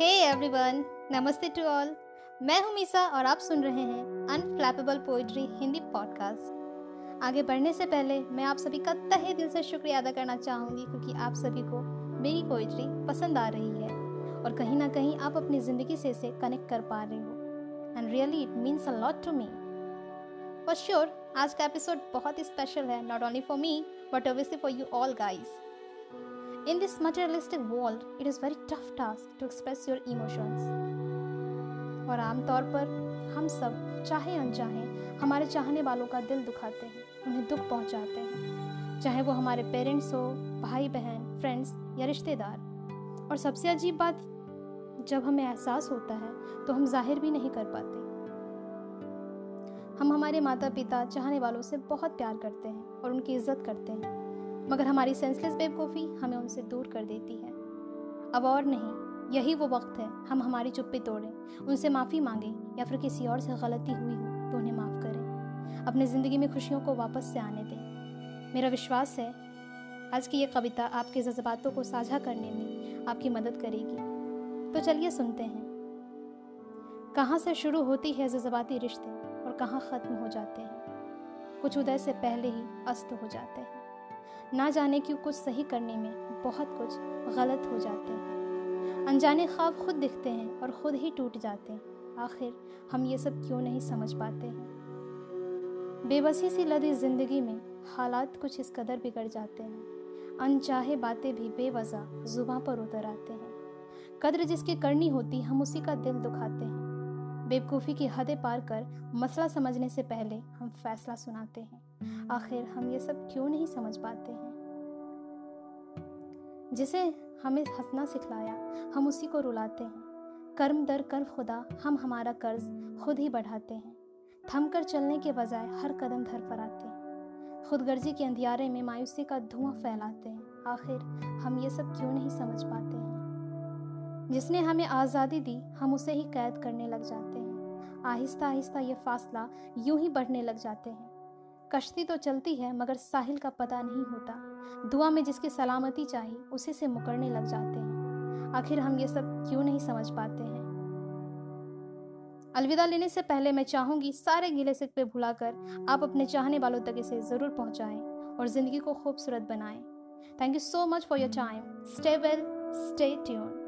Everyone नमस्ते to all मैं हूँ मीसा और आप सुन रहे हैं अनफ्लैपेबल पोइट्री हिंदी पॉडकास्ट आगे बढ़ने से पहले मैं आप सभी का तहे दिल से शुक्रिया अदा करना चाहूँगी क्योंकि आप सभी को मेरी पोइट्री पसंद आ रही है और कहीं ना कहीं आप अपनी ज़िंदगी से इसे कनेक्ट कर पा रहे हो. And really it means a lot to me for sure आज का एपिसोड बहुत ही स्पेशल है not only for me but obviously for you all guys In this materialistic world, it is very tough task to express your emotions. और आमतौर पर हम सब चाहे अनचाहे हमारे चाहने वालों का दिल दुखाते हैं उन्हें दुख पहुंचाते हैं। चाहे वो हमारे पेरेंट्स हो भाई बहन फ्रेंड्स या रिश्तेदार। और सबसे अजीब बात जब हमें एहसास होता है तो हम ज़ाहिर भी नहीं कर पाते। हम हमारे माता पिता चाहने वालों से बहुत प्यार करते हैं और उनकी इज़्ज़त करते हैं। मगर हमारी सेंसलेस बेवकूफ़ी हमें उनसे दूर कर देती है। अब और नहीं, यही वो वक्त है, हम हमारी चुप्पी तोड़ें, उनसे माफ़ी मांगें या फिर किसी और से गलती हुई हो तो उन्हें माफ़ करें। अपनी ज़िंदगी में खुशियों को वापस से आने दें। मेरा विश्वास है, आज की ये कविता आपके जज्बातों को साझा करने में आपकी मदद करेगी। तो चलिए सुनते हैं। कहाँ से शुरू होती है जज्बाती रिश्ते और कहाँ ख़त्म हो जाते हैं? कुछ उदय से पहले ही अस्त हो जाते हैं। ना जाने क्यों कुछ सही करने में बहुत कुछ गलत हो जाते हैं। अनजाने ख्वाब खुद दिखते हैं और खुद ही टूट जाते हैं। आखिर हम ये सब क्यों नहीं समझ पाते हैं? बेबसी सी लदी ज़िंदगी में हालात कुछ इस कदर बिगड़ जाते हैं। अनचाहे बातें भी बेवजह जुबा पर उतर आते हैं। कद्र जिसकी करनी होती, हम उसी का दिल दुखाते हैं। बेवकूफ़ी की हदें पार कर मसला समझने से पहले हम फैसला सुनाते हैं। आखिर हम ये सब क्यों नहीं समझ पाते हैं? जिसे हमें हंसना सिखलाया, हम उसी को रुलाते हैं। कर्म दर कर खुदा, हम हमारा कर्ज खुद ही बढ़ाते हैं। थम कर चलने के बजाय हर कदम धर पर आते हैं। खुदगर्जी के अंधियारे में मायूसी का धुआँ फैलाते हैं। आखिर हम ये सब क्यों नहीं समझ पाते हैं? जिसने हमें आज़ादी दी, हम उसे ही कैद करने लग जाते हैं। आहिस्ता आहिस्ता ये फासला यूँ ही बढ़ने लग जाते हैं। कश्ती तो चलती है, मगर साहिल का पता नहीं होता। दुआ में जिसकी सलामती चाहिए, उसी से मुकरने लग जाते हैं। आखिर हम ये सब क्यों नहीं समझ पाते हैं? अलविदा लेने से पहले मैं चाहूँगी सारे गिले सिक पे भुलाकर आप अपने चाहने वालों तक इसे ज़रूर पहुंचाएँ और ज़िंदगी को खूबसूरत बनाएँ। Thank you so much for your time stay well stay tune